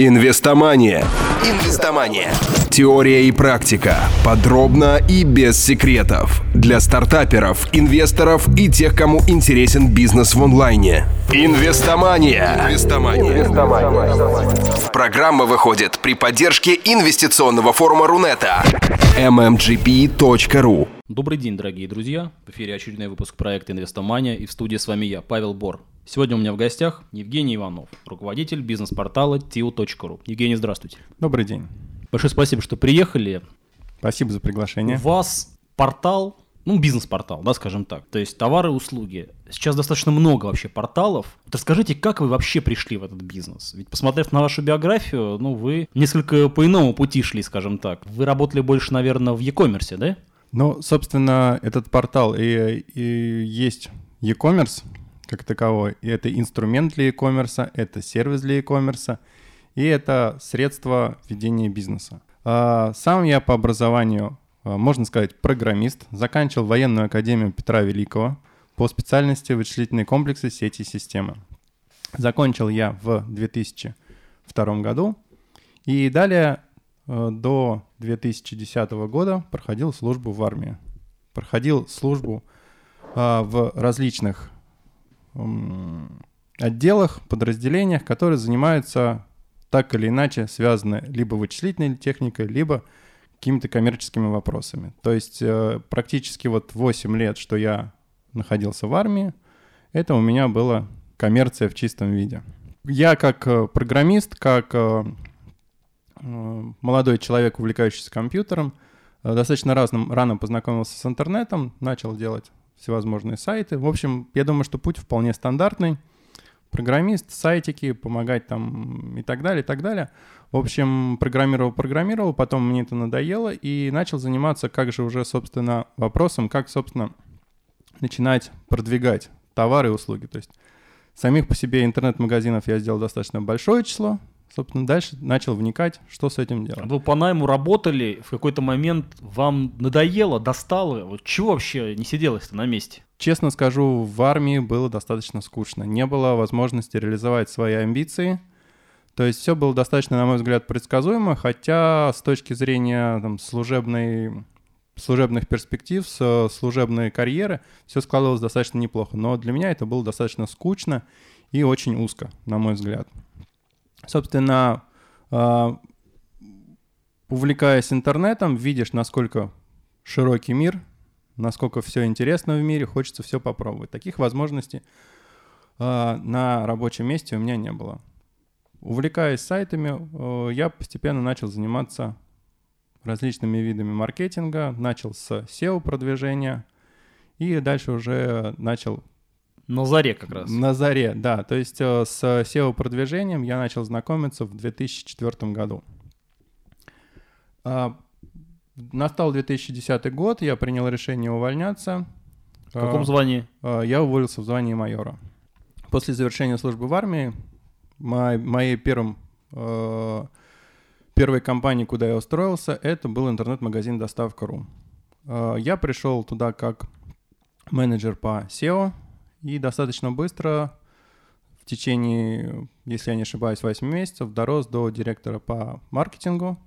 Инвестомания. Инвестомания. Теория и практика. Подробно и без секретов. Для стартаперов, инвесторов и тех, кому интересен бизнес в онлайне. Инвестомания. Инвестомания. Инвестомания. Программа выходит при поддержке инвестиционного форума Рунета. mmgp.ru Добрый день, дорогие друзья. В эфире очередной выпуск проекта «Инвестомания» и в студии с вами я, Павел Бор. Сегодня у меня в гостях Евгений Иванов, руководитель бизнес-портала tiu.ru. Евгений, здравствуйте. Добрый день. Большое спасибо, что приехали. Спасибо за приглашение. У вас портал, ну, бизнес-портал, да, скажем так. То есть товары и услуги. Сейчас достаточно много вообще порталов. Вот расскажите, как вы вообще пришли в этот бизнес? Ведь посмотрев на вашу биографию, ну, вы несколько по иному пути шли, скажем так. Вы работали больше, наверное, в e-commerce, да? Ну, собственно, этот портал и, и есть e-commerce, как таковой. И это инструмент для e-commerce, это сервис для e-commerce, и это средство ведения бизнеса. А, сам я по образованию, а, можно сказать, программист. Заканчивал военную академию Петра Великого по специальности вычислительные комплексы сети и системы. Закончил я в 2002 году. И далее а, до 2010 года проходил службу в армии. Проходил службу в различных отделах, подразделениях, которые занимаются так или иначе связаны либо вычислительной техникой, либо какими-то коммерческими вопросами. То есть э, практически вот 8 лет, что я находился в армии, это у меня была коммерция в чистом виде. Я как э, программист, как э, молодой человек, увлекающийся компьютером, достаточно разным, рано познакомился с интернетом, начал делать всевозможные сайты. В общем, я думаю, что путь вполне стандартный. Программист, сайтики, помогать там и так далее, и так далее. В общем, программировал, программировал, потом мне это надоело и начал заниматься как же уже, собственно, вопросом, как, собственно, начинать продвигать товары и услуги. То есть самих по себе интернет-магазинов я сделал достаточно большое число, собственно, дальше начал вникать, что с этим делать. Вы по найму работали, в какой-то момент вам надоело, достало? Вот чего вообще не сиделось-то на месте? Честно скажу, в армии было достаточно скучно. Не было возможности реализовать свои амбиции. То есть все было достаточно, на мой взгляд, предсказуемо, хотя с точки зрения там, служебной служебных перспектив, с служебной карьеры, все складывалось достаточно неплохо. Но для меня это было достаточно скучно и очень узко, на мой взгляд. Собственно, а, увлекаясь интернетом, видишь, насколько широкий мир, насколько все интересно в мире, хочется все попробовать. Таких возможностей а, на рабочем месте у меня не было. Увлекаясь сайтами, я постепенно начал заниматься различными видами маркетинга, начал с SEO-продвижения и дальше уже начал на заре как раз. На заре, да. То есть э, с SEO-продвижением я начал знакомиться в 2004 году. А, настал 2010 год, я принял решение увольняться. В каком а, звании? А, я уволился в звании майора. После завершения службы в армии, моей первым, э, первой компанией, куда я устроился, это был интернет-магазин «Доставка.ру». Я пришел туда как менеджер по SEO, и достаточно быстро, в течение, если я не ошибаюсь, 8 месяцев, дорос до директора по маркетингу.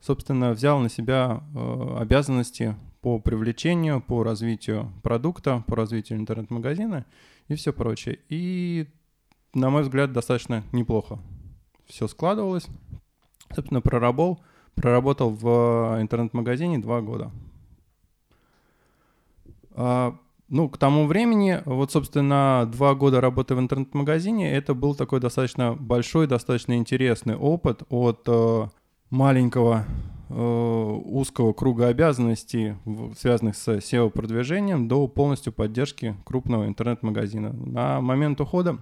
Собственно, взял на себя э, обязанности по привлечению, по развитию продукта, по развитию интернет-магазина и все прочее. И, на мой взгляд, достаточно неплохо все складывалось. Собственно, проработал, проработал в интернет-магазине два года. А, ну, к тому времени, вот, собственно, два года работы в интернет-магазине, это был такой достаточно большой, достаточно интересный опыт от э, маленького э, узкого круга обязанностей, связанных с SEO-продвижением, до полностью поддержки крупного интернет-магазина. На момент ухода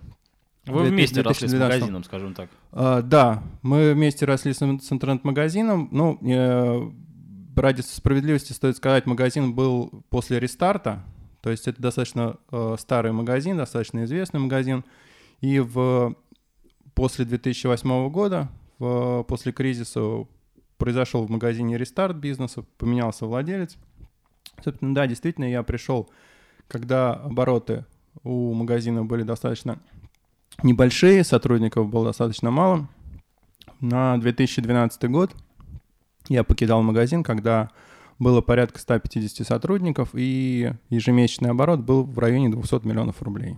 вы вместе росли с магазином, скажем так. Uh, да, мы вместе росли с, с интернет-магазином. Ну, э, ради справедливости стоит сказать, магазин был после рестарта, то есть это достаточно э, старый магазин, достаточно известный магазин. И в, после 2008 года, в, после кризиса, произошел в магазине рестарт бизнеса, поменялся владелец. Собственно, да, действительно, я пришел, когда обороты у магазина были достаточно небольшие, сотрудников было достаточно мало. На 2012 год я покидал магазин, когда было порядка 150 сотрудников, и ежемесячный оборот был в районе 200 миллионов рублей.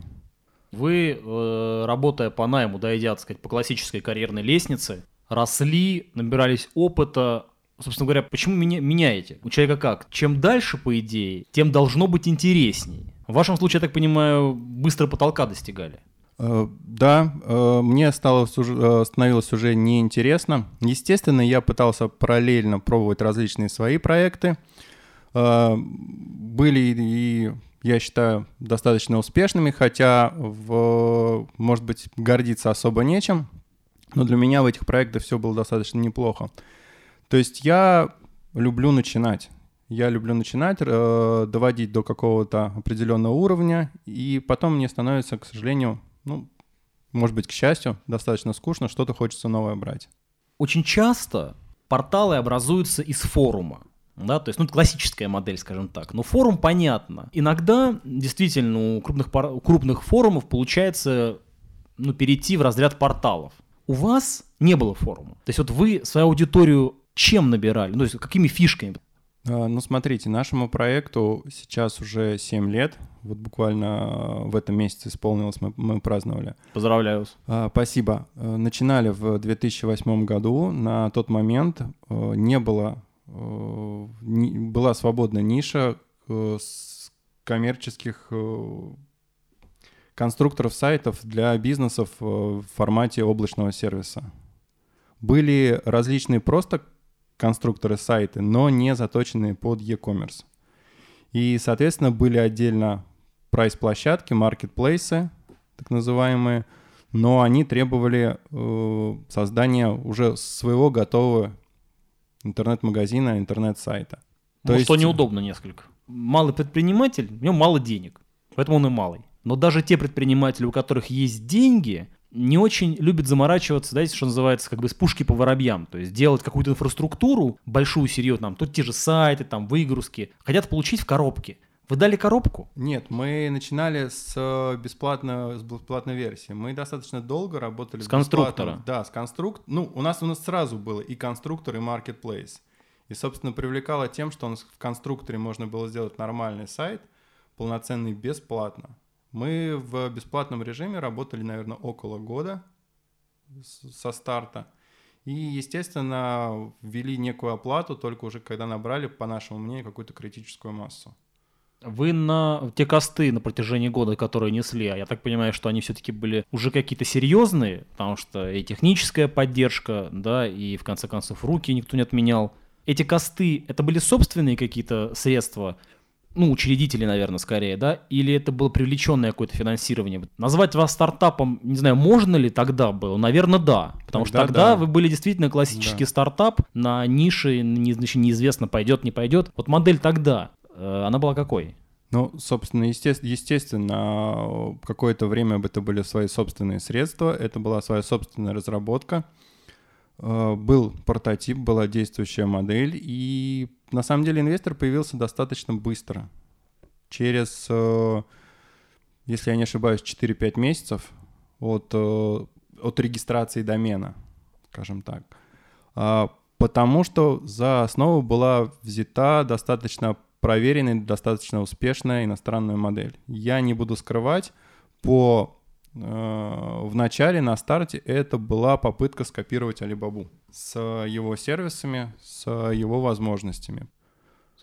Вы, э, работая по найму, дойдя, так сказать, по классической карьерной лестнице, росли, набирались опыта. Собственно говоря, почему меня, меняете? У человека как? Чем дальше, по идее, тем должно быть интересней. В вашем случае, я так понимаю, быстро потолка достигали. Э, да, э, мне стало, э, становилось уже неинтересно. Естественно, я пытался параллельно пробовать различные свои проекты. Были и, я считаю, достаточно успешными, хотя, в, может быть, гордиться особо нечем. Но для меня в этих проектах все было достаточно неплохо. То есть я люблю начинать. Я люблю начинать, доводить до какого-то определенного уровня, и потом мне становится, к сожалению, ну, может быть, к счастью, достаточно скучно, что-то хочется новое брать. Очень часто порталы образуются из форума. Да, то есть, ну, классическая модель, скажем так. Но форум понятно. Иногда, действительно, у крупных, у крупных форумов получается ну, перейти в разряд порталов. У вас не было форума. То есть, вот вы свою аудиторию чем набирали? Ну, то есть, какими фишками? А, ну, смотрите, нашему проекту сейчас уже 7 лет. Вот буквально а, в этом месяце исполнилось, мы, мы праздновали. Поздравляю вас. А, спасибо. Начинали в 2008 году. На тот момент не было, не, была свободная ниша с коммерческих конструкторов сайтов для бизнесов в формате облачного сервиса. Были различные просто конструкторы сайты, но не заточенные под e-commerce. И, соответственно, были отдельно прайс-площадки, маркетплейсы, так называемые, но они требовали э, создания уже своего готового интернет-магазина, интернет-сайта. То ну, есть... что неудобно несколько. Малый предприниматель, у него мало денег, поэтому он и малый. Но даже те предприниматели, у которых есть деньги, не очень любит заморачиваться, знаете, что называется, как бы с пушки по воробьям. То есть делать какую-то инфраструктуру, большую, серьезную, там, тут те же сайты, там, выгрузки, хотят получить в коробке. Вы дали коробку? Нет, мы начинали с, э, бесплатно, с бесплатной версии. Мы достаточно долго работали с конструктора. Да, с конструк. Ну, у нас у нас сразу было и конструктор, и маркетплейс. И, собственно, привлекало тем, что у нас в конструкторе можно было сделать нормальный сайт, полноценный бесплатно. Мы в бесплатном режиме работали, наверное, около года со старта. И, естественно, ввели некую оплату только уже когда набрали, по нашему мнению, какую-то критическую массу. Вы на те косты на протяжении года, которые несли, а я так понимаю, что они все-таки были уже какие-то серьезные, потому что и техническая поддержка, да, и в конце концов руки никто не отменял. Эти косты, это были собственные какие-то средства, ну, учредители, наверное, скорее, да, или это было привлеченное какое-то финансирование? Назвать вас стартапом, не знаю, можно ли тогда было? Наверное, да, потому тогда что тогда да. вы были действительно классический да. стартап на нише, не, значит, неизвестно, пойдет, не пойдет. Вот модель тогда, э, она была какой? Ну, собственно, естественно, естественно какое-то время это были свои собственные средства, это была своя собственная разработка. Э, был прототип, была действующая модель, и на самом деле инвестор появился достаточно быстро. Через, э, если я не ошибаюсь, 4-5 месяцев от, э, от регистрации домена, скажем так. А, потому что за основу была взята достаточно проверенная, достаточно успешная иностранная модель. Я не буду скрывать, по в начале, на старте, это была попытка скопировать Alibaba с его сервисами, с его возможностями.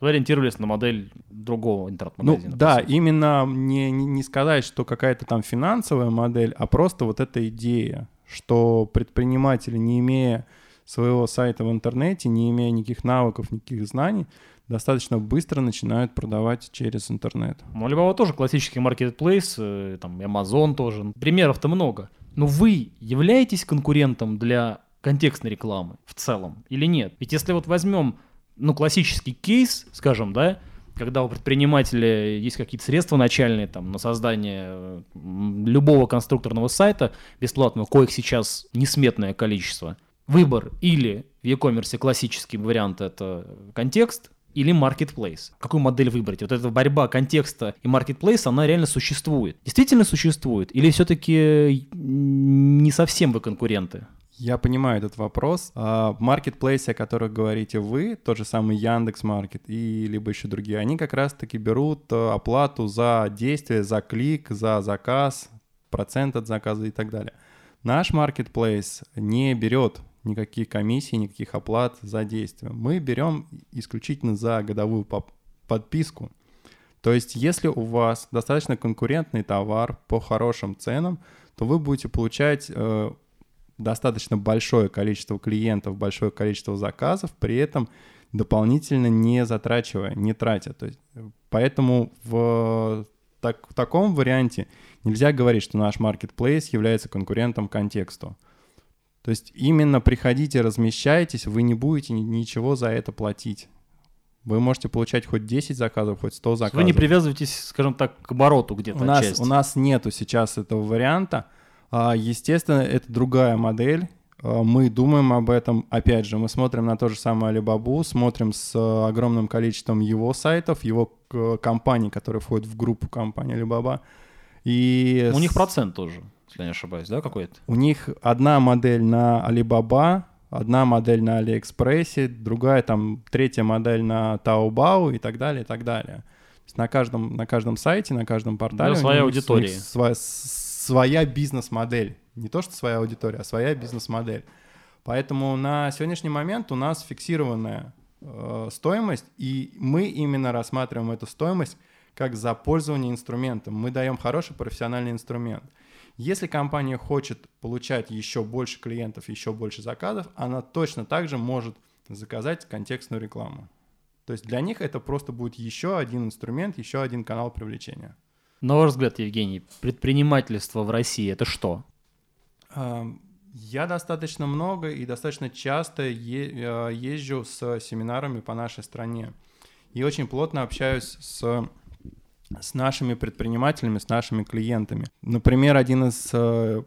Вы ориентировались на модель другого интернет-магазина. Ну, да, именно не, не, не сказать, что какая-то там финансовая модель, а просто вот эта идея, что предприниматели, не имея своего сайта в интернете, не имея никаких навыков, никаких знаний, достаточно быстро начинают продавать через интернет. Ну, Alibaba тоже классический маркетплейс, э, там Amazon тоже. Примеров-то много. Но вы являетесь конкурентом для контекстной рекламы в целом или нет? Ведь если вот возьмем, ну, классический кейс, скажем, да, когда у предпринимателя есть какие-то средства начальные там, на создание любого конструкторного сайта бесплатного, коих сейчас несметное количество, выбор или в e-commerce классический вариант это контекст, или marketplace. Какую модель выбрать? Вот эта борьба контекста и marketplace, она реально существует. Действительно существует? Или все-таки не совсем вы конкуренты? Я понимаю этот вопрос. А, маркетплейсы, о которых говорите вы, тот же самый Яндекс Маркет и либо еще другие, они как раз-таки берут э, оплату за действие, за клик, за заказ, процент от заказа и так далее. Наш маркетплейс не берет никаких комиссий, никаких оплат за действие. Мы берем исключительно за годовую подписку. То есть, если у вас достаточно конкурентный товар по хорошим ценам, то вы будете получать э, достаточно большое количество клиентов, большое количество заказов, при этом дополнительно не затрачивая, не тратя. То есть, поэтому в, так, в таком варианте нельзя говорить, что наш marketplace является конкурентом контексту. То есть именно приходите, размещайтесь, вы не будете ничего за это платить. Вы можете получать хоть 10 заказов, хоть 100 заказов. Вы не привязываетесь, скажем так, к обороту где-то у нас, у нас нету сейчас этого варианта. А, естественно, это другая модель. А, мы думаем об этом. Опять же, мы смотрим на то же самое Alibaba, смотрим с а, огромным количеством его сайтов, его компаний, которые входят в группу компании Alibaba. И у них процент тоже, если я не ошибаюсь, да, какой-то? У них одна модель на Alibaba, одна модель на Алиэкспрессе, другая там, третья модель на Taobao и так далее, и так далее. То есть на каждом, на каждом сайте, на каждом портале... Для своей аудитории. Своя, своя бизнес-модель. Не то, что своя аудитория, а своя бизнес-модель. Поэтому на сегодняшний момент у нас фиксированная э, стоимость, и мы именно рассматриваем эту стоимость как за пользование инструментом. Мы даем хороший профессиональный инструмент. Если компания хочет получать еще больше клиентов, еще больше заказов, она точно так же может заказать контекстную рекламу. То есть для них это просто будет еще один инструмент, еще один канал привлечения. На ваш взгляд, Евгений, предпринимательство в России это что? Я достаточно много и достаточно часто э, езжу с семинарами по нашей стране. И очень плотно общаюсь с с нашими предпринимателями, с нашими клиентами. Например, один из э,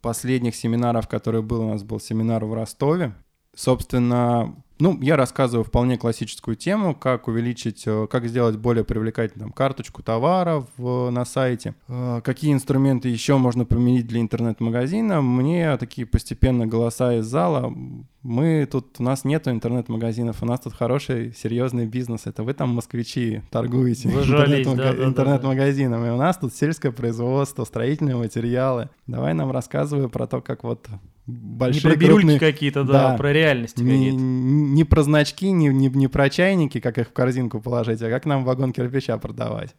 последних семинаров, который был у нас, был семинар в Ростове. Собственно, ну, я рассказываю вполне классическую тему, как увеличить, э, как сделать более привлекательным карточку товара в, на сайте, э, какие инструменты еще можно применить для интернет-магазина. Мне такие постепенно голоса из зала, мы тут, у нас нету интернет-магазинов, у нас тут хороший, серьезный бизнес. Это вы там, москвичи, торгуете интернет-магазинами. Да, да, да. У нас тут сельское производство, строительные материалы. Давай нам рассказывай про то, как вот большие... Не про крупные... какие-то, да, да, про реальность не, не про значки, не, не, не про чайники, как их в корзинку положить, а как нам вагон кирпича продавать.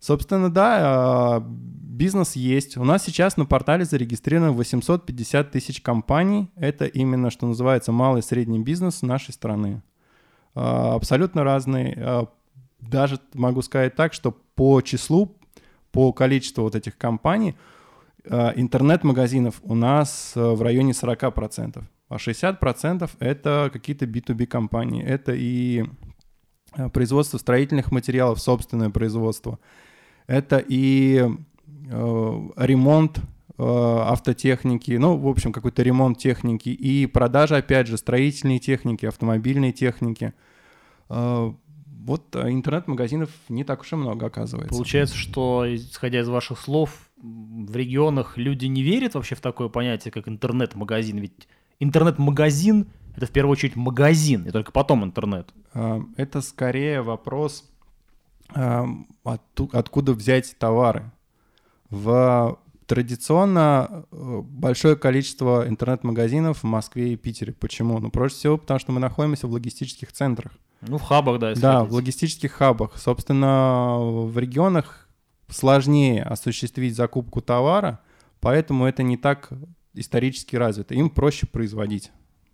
Собственно, да, а, бизнес есть. У нас сейчас на портале зарегистрировано 850 тысяч компаний. Это именно, что называется, малый и средний бизнес нашей страны. А, абсолютно разные. А, даже могу сказать так, что по числу, по количеству вот этих компаний – интернет-магазинов у нас э, в районе 40%, а 60% это какие-то B2B компании. Это и э, производство строительных материалов, собственное производство. Это и э, ремонт э, автотехники, ну, в общем, какой-то ремонт техники и продажа, опять же, строительной техники, автомобильной техники. Э, вот интернет-магазинов не так уж и много, оказывается. Получается, что, исходя из ваших слов, в регионах люди не верят вообще в такое понятие, как интернет-магазин. Ведь интернет-магазин — это в первую очередь магазин, и только потом интернет. А, это скорее вопрос, а, откуда взять товары. В традиционно э, большое количество интернет-магазинов в Москве и Питере. Почему? Ну, прежде всего, потому что мы находимся в логистических центрах. Ну, в хабах, да. Да, хотите. в логистических хабах. Собственно, в регионах сложнее осуществить закупку товара, поэтому это не так исторически развито. Им проще производить.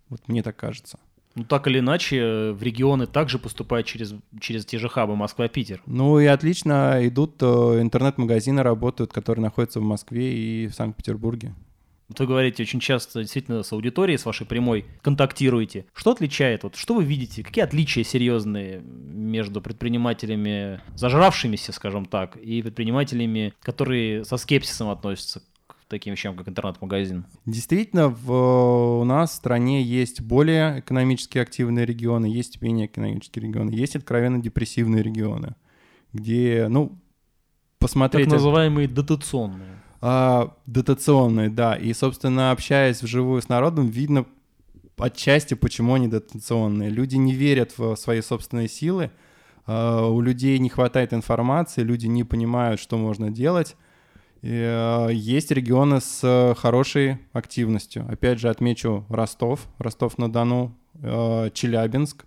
Вот мне так кажется. Ну, так или иначе, в регионы также поступают через, через те же хабы Москва-Питер. Ну и отлично идут э, интернет-магазины, работают, которые находятся в Москве и в Санкт-Петербурге. Вот вы говорите, очень часто действительно с аудиторией, с вашей прямой контактируете. Что отличает, вот что вы видите, какие отличия серьезные между предпринимателями, зажравшимися, скажем так, и предпринимателями, которые со скепсисом относятся к таким вещам, как интернет-магазин? Действительно, в, у нас в стране есть более экономически активные регионы, есть менее экономически регионы, есть откровенно депрессивные регионы, где, ну, посмотреть... Так называемые дотационные. А, дотационные, да. И, собственно, общаясь вживую с народом, видно отчасти, почему они дотационные. Люди не верят в свои собственные силы, а, у людей не хватает информации, люди не понимают, что можно делать. И, а, есть регионы с хорошей активностью. Опять же, отмечу Ростов, Ростов-на-Дону, а, Челябинск.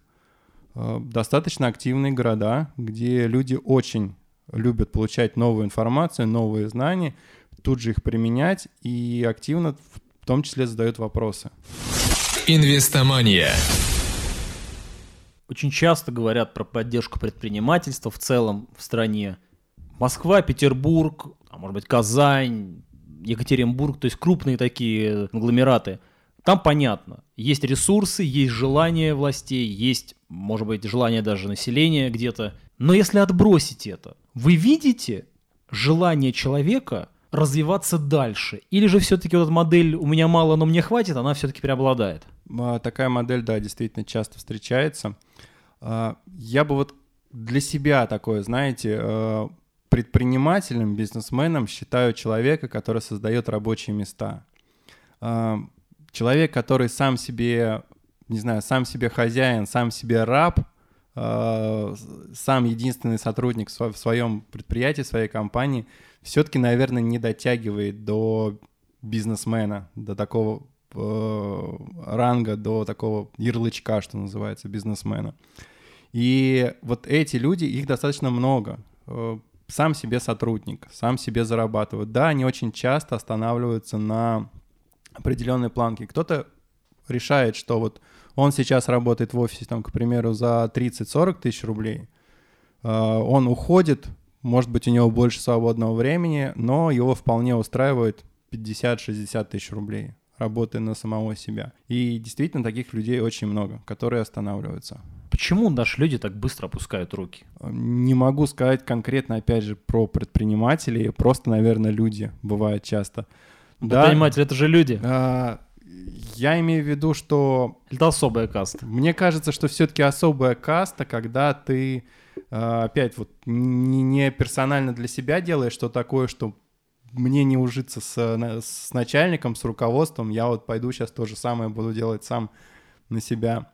Достаточно активные города, где люди очень любят получать новую информацию, новые знания, тут же их применять и активно в том числе задают вопросы. Инвестомания. Очень часто говорят про поддержку предпринимательства в целом в стране. Москва, Петербург, а может быть Казань, Екатеринбург, то есть крупные такие конгломераты. Там понятно, есть ресурсы, есть желание властей, есть, может быть, желание даже населения где-то. Но если отбросить это, вы видите желание человека развиваться дальше? Или же все-таки вот эта модель «у меня мало, но мне хватит», она все-таки преобладает? А, такая модель, да, действительно часто встречается. А, я бы вот для себя такое, знаете, а, предпринимателем, бизнесменом считаю человека, который создает рабочие места. Человек, который сам себе, не знаю, сам себе хозяин, сам себе раб, сам единственный сотрудник в своем предприятии, в своей компании, все-таки, наверное, не дотягивает до бизнесмена, до такого э, ранга, до такого ярлычка, что называется, бизнесмена. И вот эти люди, их достаточно много. Э, сам себе сотрудник, сам себе зарабатывает. Да, они очень часто останавливаются на определенной планке. Кто-то решает, что вот он сейчас работает в офисе, там, к примеру, за 30-40 тысяч рублей, э, он уходит, может быть, у него больше свободного времени, но его вполне устраивает 50-60 тысяч рублей, работая на самого себя. И действительно таких людей очень много, которые останавливаются. Почему наши люди так быстро опускают руки? Не могу сказать конкретно, опять же, про предпринимателей. Просто, наверное, люди бывают часто. Предприниматели да, — это же люди. А, я имею в виду, что... Это особая каста. Мне кажется, что все-таки особая каста, когда ты а, опять вот не, не персонально для себя делаешь что такое, что мне не ужиться с, с начальником, с руководством, я вот пойду сейчас то же самое буду делать сам на себя.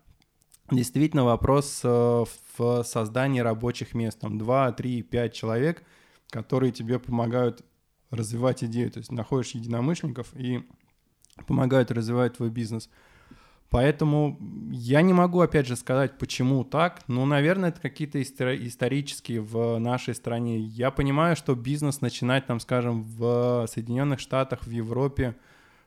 Действительно вопрос э, в создании рабочих мест. Там 2, 3, 5 человек, которые тебе помогают развивать идею. То есть находишь единомышленников и помогают развивать твой бизнес. Поэтому я не могу, опять же, сказать, почему так. Но, наверное, это какие-то исторические в нашей стране. Я понимаю, что бизнес начинать, там, скажем, в Соединенных Штатах, в Европе,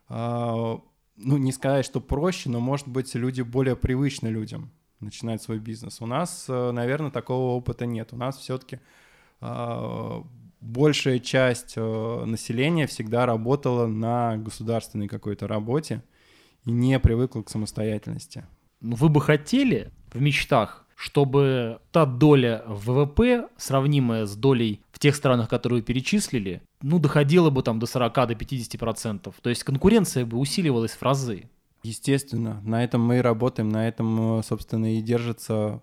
э, ну, не сказать, что проще, но, может быть, люди более привычны людям начинать свой бизнес. У нас, э, наверное, такого опыта нет. У нас все-таки а, большая часть э, населения всегда работала на государственной какой-то работе и не привыкла к самостоятельности. Ну, вы бы хотели в мечтах, чтобы та доля ВВП, сравнимая с долей в тех странах, которые вы перечислили, ну, доходила бы там до 40, до 50 процентов. То есть конкуренция бы усиливалась в разы. Естественно, на этом мы и работаем, на этом, собственно, и держится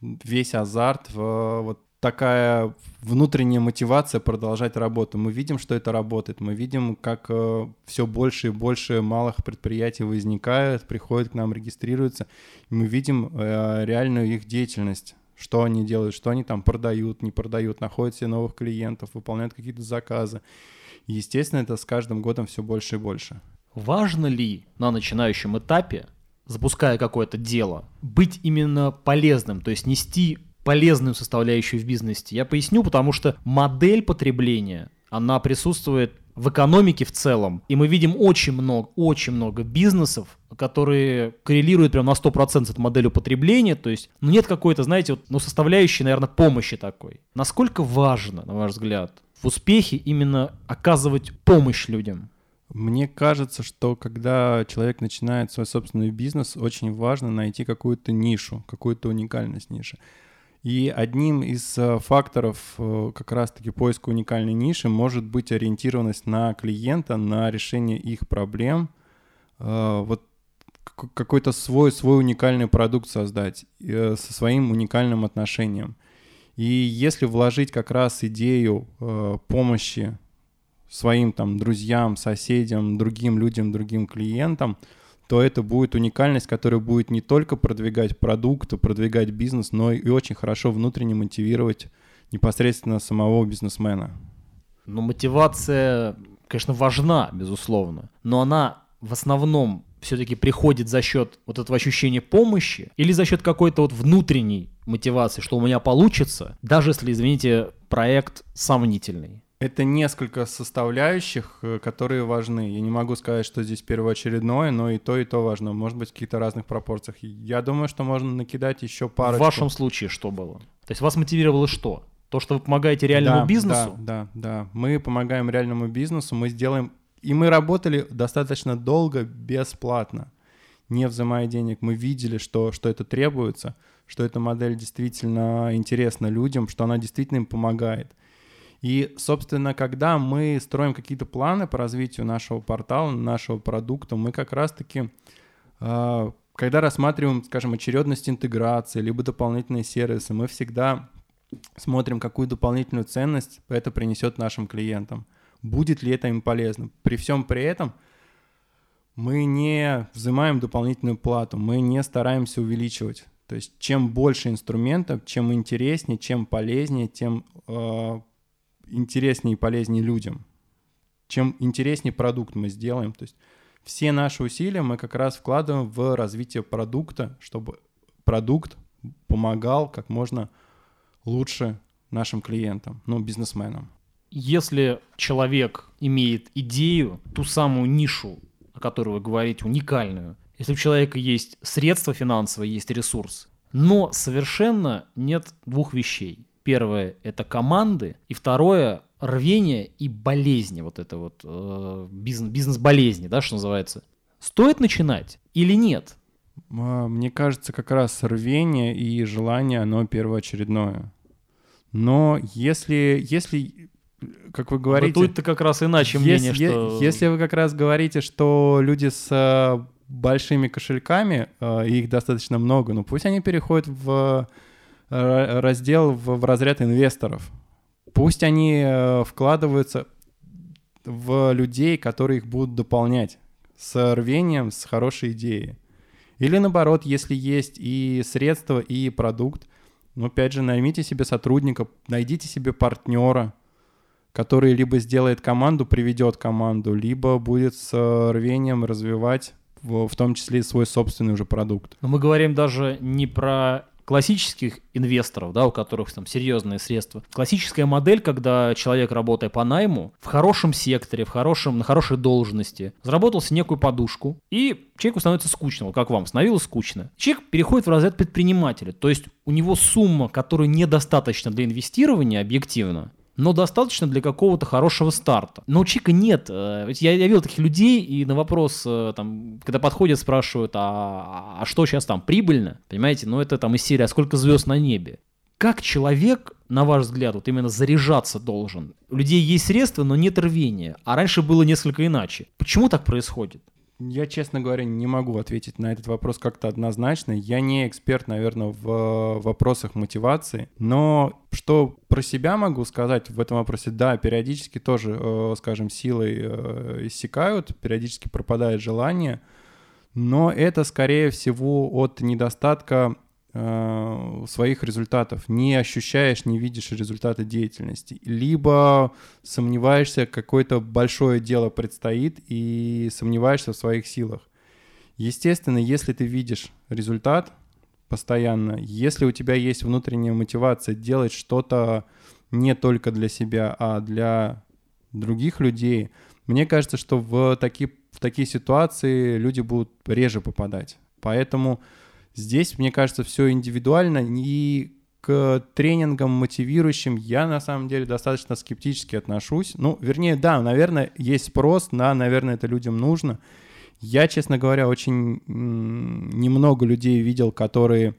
весь азарт в вот такая внутренняя мотивация продолжать работу. Мы видим, что это работает, мы видим, как э, все больше и больше малых предприятий возникает, приходят к нам, регистрируются, и мы видим э, реальную их деятельность что они делают, что они там продают, не продают, находят себе новых клиентов, выполняют какие-то заказы. Естественно, это с каждым годом все больше и больше. Важно ли на начинающем этапе, запуская какое-то дело, быть именно полезным, то есть нести полезную составляющую в бизнесе. Я поясню, потому что модель потребления, она присутствует в экономике в целом. И мы видим очень много, очень много бизнесов, которые коррелируют прям на 100% с моделью потребления. То есть, ну нет какой-то, знаете, вот, ну составляющей, наверное, помощи такой. Насколько важно, на ваш взгляд, в успехе именно оказывать помощь людям? Мне кажется, что когда человек начинает свой собственный бизнес, очень важно найти какую-то нишу, какую-то уникальность ниши. И одним из э, факторов э, как раз-таки поиска уникальной ниши может быть ориентированность на клиента, на решение их проблем. Э, вот какой-то свой, свой уникальный продукт создать со своим уникальным отношением. И если вложить как раз идею помощи своим там друзьям, соседям, другим людям, другим клиентам, то это будет уникальность, которая будет не только продвигать продукт, продвигать бизнес, но и очень хорошо внутренне мотивировать непосредственно самого бизнесмена. Но мотивация, конечно, важна, безусловно, но она в основном все-таки приходит за счет вот этого ощущения помощи или за счет какой-то вот внутренней мотивации, что у меня получится, даже если, извините, проект сомнительный. Это несколько составляющих, э, которые важны. Я не могу сказать, что здесь первоочередное, но и то, и то важно. Может быть, в каких-то разных пропорциях. Я думаю, что можно накидать еще пару. В вашем случае что было? То есть вас мотивировало что? То, что вы помогаете реальному да, бизнесу? Да, да, да. Мы помогаем реальному бизнесу, мы сделаем... И мы работали достаточно долго бесплатно, не взимая денег. Мы видели, что, что это требуется, что эта модель действительно интересна людям, что она действительно им помогает. И, собственно, когда мы строим какие-то планы по развитию нашего портала, нашего продукта, мы как раз-таки, а, когда рассматриваем, скажем, очередность интеграции, либо дополнительные сервисы, мы всегда смотрим, какую дополнительную ценность это принесет нашим клиентам. Будет ли это им полезно. При всем при этом мы не взимаем дополнительную плату, мы не стараемся увеличивать. То есть чем больше инструментов, чем интереснее, чем полезнее, тем э, интереснее и полезнее людям. Чем интереснее продукт мы сделаем. То есть все наши усилия мы как раз вкладываем в развитие продукта, чтобы продукт помогал как можно лучше нашим клиентам, ну, бизнесменам. Если человек имеет идею, ту самую нишу, о которой вы говорите, уникальную, если у человека есть средства финансовые, есть ресурс, но совершенно нет двух вещей. Первое — это команды, и второе — рвение и болезни, вот это вот э, бизнес, бизнес-болезни, да, что называется. Стоит начинать или нет? А, мне кажется, как раз рвение и желание, оно первоочередное. Но если, если как вы говорите... Но тут-то как раз иначе мнение, если, что... Если вы как раз говорите, что люди с э, большими кошельками, э, их достаточно много, ну пусть они переходят в раздел в, в разряд инвесторов. Пусть они э, вкладываются в людей, которые их будут дополнять с рвением, с хорошей идеей. Или наоборот, если есть и средства, и продукт, ну, опять же, наймите себе сотрудника, найдите себе партнера, который либо сделает команду, приведет команду, либо будет с рвением развивать в, в том числе и свой собственный уже продукт. Но мы говорим даже не про классических инвесторов, да, у которых там серьезные средства. Классическая модель, когда человек, работая по найму, в хорошем секторе, в хорошем, на хорошей должности, заработал себе некую подушку, и человеку становится скучно, вот как вам, становилось скучно. Человек переходит в разряд предпринимателя, то есть у него сумма, которая недостаточно для инвестирования объективно, но достаточно для какого-то хорошего старта. Но у Чика нет. Э, я, я видел таких людей, и на вопрос, э, там, когда подходят, спрашивают, а, а что сейчас там, прибыльно? Понимаете, ну это там из серии «А сколько звезд на небе?» Как человек, на ваш взгляд, вот именно заряжаться должен? У людей есть средства, но нет рвения. А раньше было несколько иначе. Почему так происходит? Я, честно говоря, не могу ответить на этот вопрос как-то однозначно. Я не эксперт, наверное, в вопросах мотивации. Но что про себя могу сказать в этом вопросе? Да, периодически тоже, э, скажем, силой э, иссякают, периодически пропадает желание. Но это, скорее всего, от недостатка э, своих результатов, не ощущаешь, не видишь результаты деятельности, либо сомневаешься, какое-то большое дело предстоит и сомневаешься в своих силах. Естественно, если ты видишь результат постоянно, если у тебя есть внутренняя мотивация делать что-то не только для себя, а для других людей, мне кажется, что в такие, в такие ситуации люди будут реже попадать. Поэтому Здесь, мне кажется, все индивидуально, и к тренингам мотивирующим я на самом деле достаточно скептически отношусь. Ну, вернее, да, наверное, есть спрос, да, наверное, это людям нужно. Я, честно говоря, очень немного людей видел, которые,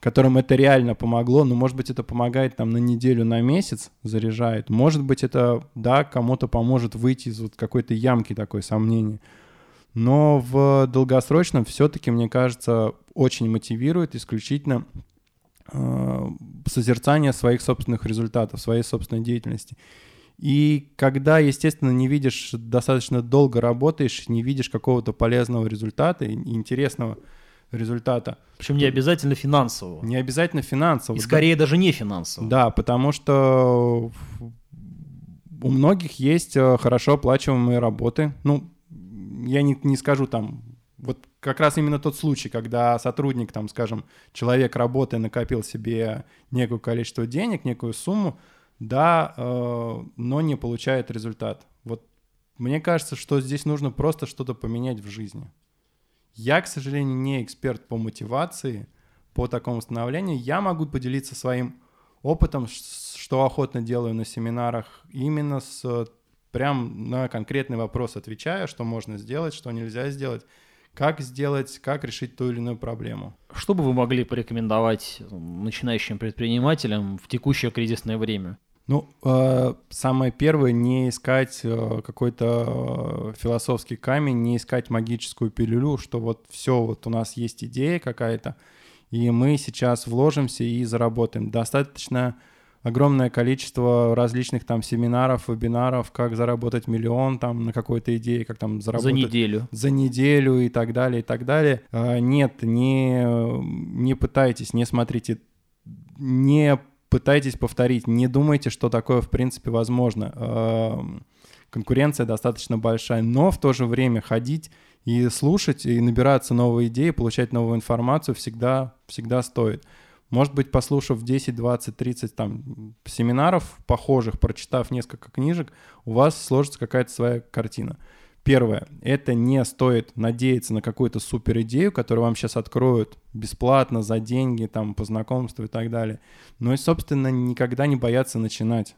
которым это реально помогло. Ну, может быть, это помогает там на неделю, на месяц заряжает. Может быть, это, да, кому-то поможет выйти из вот какой-то ямки такой сомнения. Но в долгосрочном все-таки, мне кажется, очень мотивирует исключительно э, созерцание своих собственных результатов, своей собственной деятельности. И когда, естественно, не видишь, достаточно долго работаешь, не видишь какого-то полезного результата, интересного результата. Причем не обязательно финансового. Не обязательно финансового. И скорее да. даже не финансового. Да, потому что у многих есть э, хорошо оплачиваемые работы. Ну, я не, не скажу там, вот как раз именно тот случай, когда сотрудник, там, скажем, человек работая накопил себе некое количество денег, некую сумму, да, э, но не получает результат. Вот мне кажется, что здесь нужно просто что-то поменять в жизни. Я, к сожалению, не эксперт по мотивации, по такому становлению. Я могу поделиться своим опытом, что охотно делаю на семинарах, именно с прям на конкретный вопрос отвечая, что можно сделать, что нельзя сделать, как сделать, как решить ту или иную проблему. Что бы вы могли порекомендовать начинающим предпринимателям в текущее кризисное время? Ну, э, самое первое, не искать э, какой-то э, философский камень, не искать магическую пилюлю, что вот все, вот у нас есть идея какая-то, и мы сейчас вложимся и заработаем. Достаточно огромное количество различных там семинаров, вебинаров, как заработать миллион там на какой-то идее, как там заработать... За неделю. За неделю и так далее, и так далее. А, нет, не, не пытайтесь, не смотрите, не пытайтесь повторить, не думайте, что такое в принципе возможно. А, конкуренция достаточно большая, но в то же время ходить и слушать, и набираться новые идеи, получать новую информацию всегда, всегда стоит. Может быть, послушав 10, 20, 30 там семинаров похожих, прочитав несколько книжек, у вас сложится какая-то своя картина. Первое, это не стоит надеяться на какую-то супер идею, которую вам сейчас откроют бесплатно, за деньги, там, по знакомству и так далее. Но и, собственно, никогда не бояться начинать.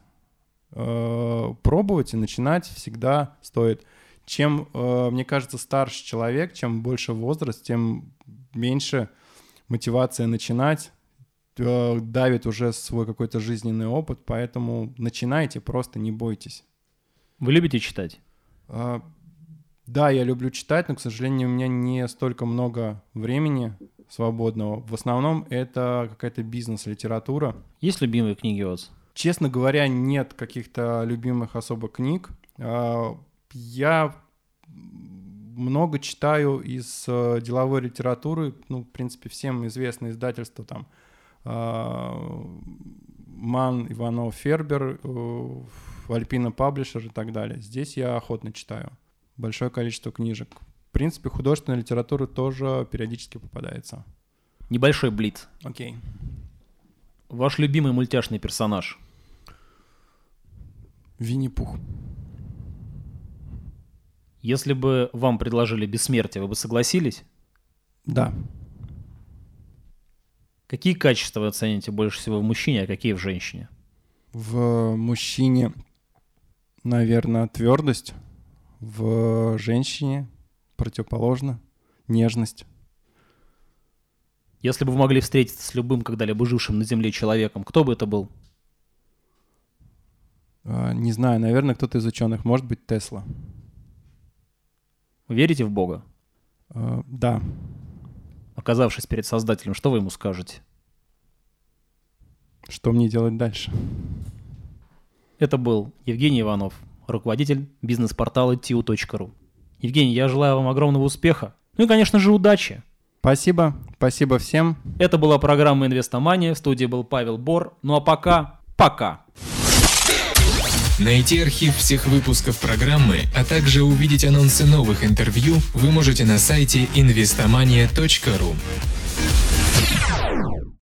Э, пробовать и начинать всегда стоит. Чем, э, мне кажется, старше человек, чем больше возраст, тем меньше мотивация начинать, давит уже свой какой-то жизненный опыт, поэтому начинайте, просто не бойтесь. Вы любите читать? А, да, я люблю читать, но, к сожалению, у меня не столько много времени свободного. В основном это какая-то бизнес-литература. Есть любимые книги у вас? Честно говоря, нет каких-то любимых особо книг. А, я много читаю из э, деловой литературы, ну, в принципе, всем известные издательства там Ман, Иванов, Фербер, э, Альпина Паблишер и так далее. Здесь я охотно читаю большое количество книжек. В принципе, художественная литература тоже периодически попадается. Небольшой блиц. Окей. Ваш любимый мультяшный персонаж? Винни-Пух. Если бы вам предложили бессмертие, вы бы согласились? Да. Какие качества вы оцените больше всего в мужчине, а какие в женщине? В мужчине, наверное, твердость. В женщине противоположно нежность. Если бы вы могли встретиться с любым когда-либо жившим на Земле человеком, кто бы это был? А, не знаю, наверное, кто-то из ученых. Может быть, Тесла. Вы верите в Бога? А, да оказавшись перед создателем, что вы ему скажете? Что мне делать дальше? Это был Евгений Иванов, руководитель бизнес-портала tiu.ru. Евгений, я желаю вам огромного успеха. Ну и, конечно же, удачи. Спасибо. Спасибо всем. Это была программа «Инвестомания». В студии был Павел Бор. Ну а пока, пока. Найти архив всех выпусков программы, а также увидеть анонсы новых интервью вы можете на сайте investomania.ru.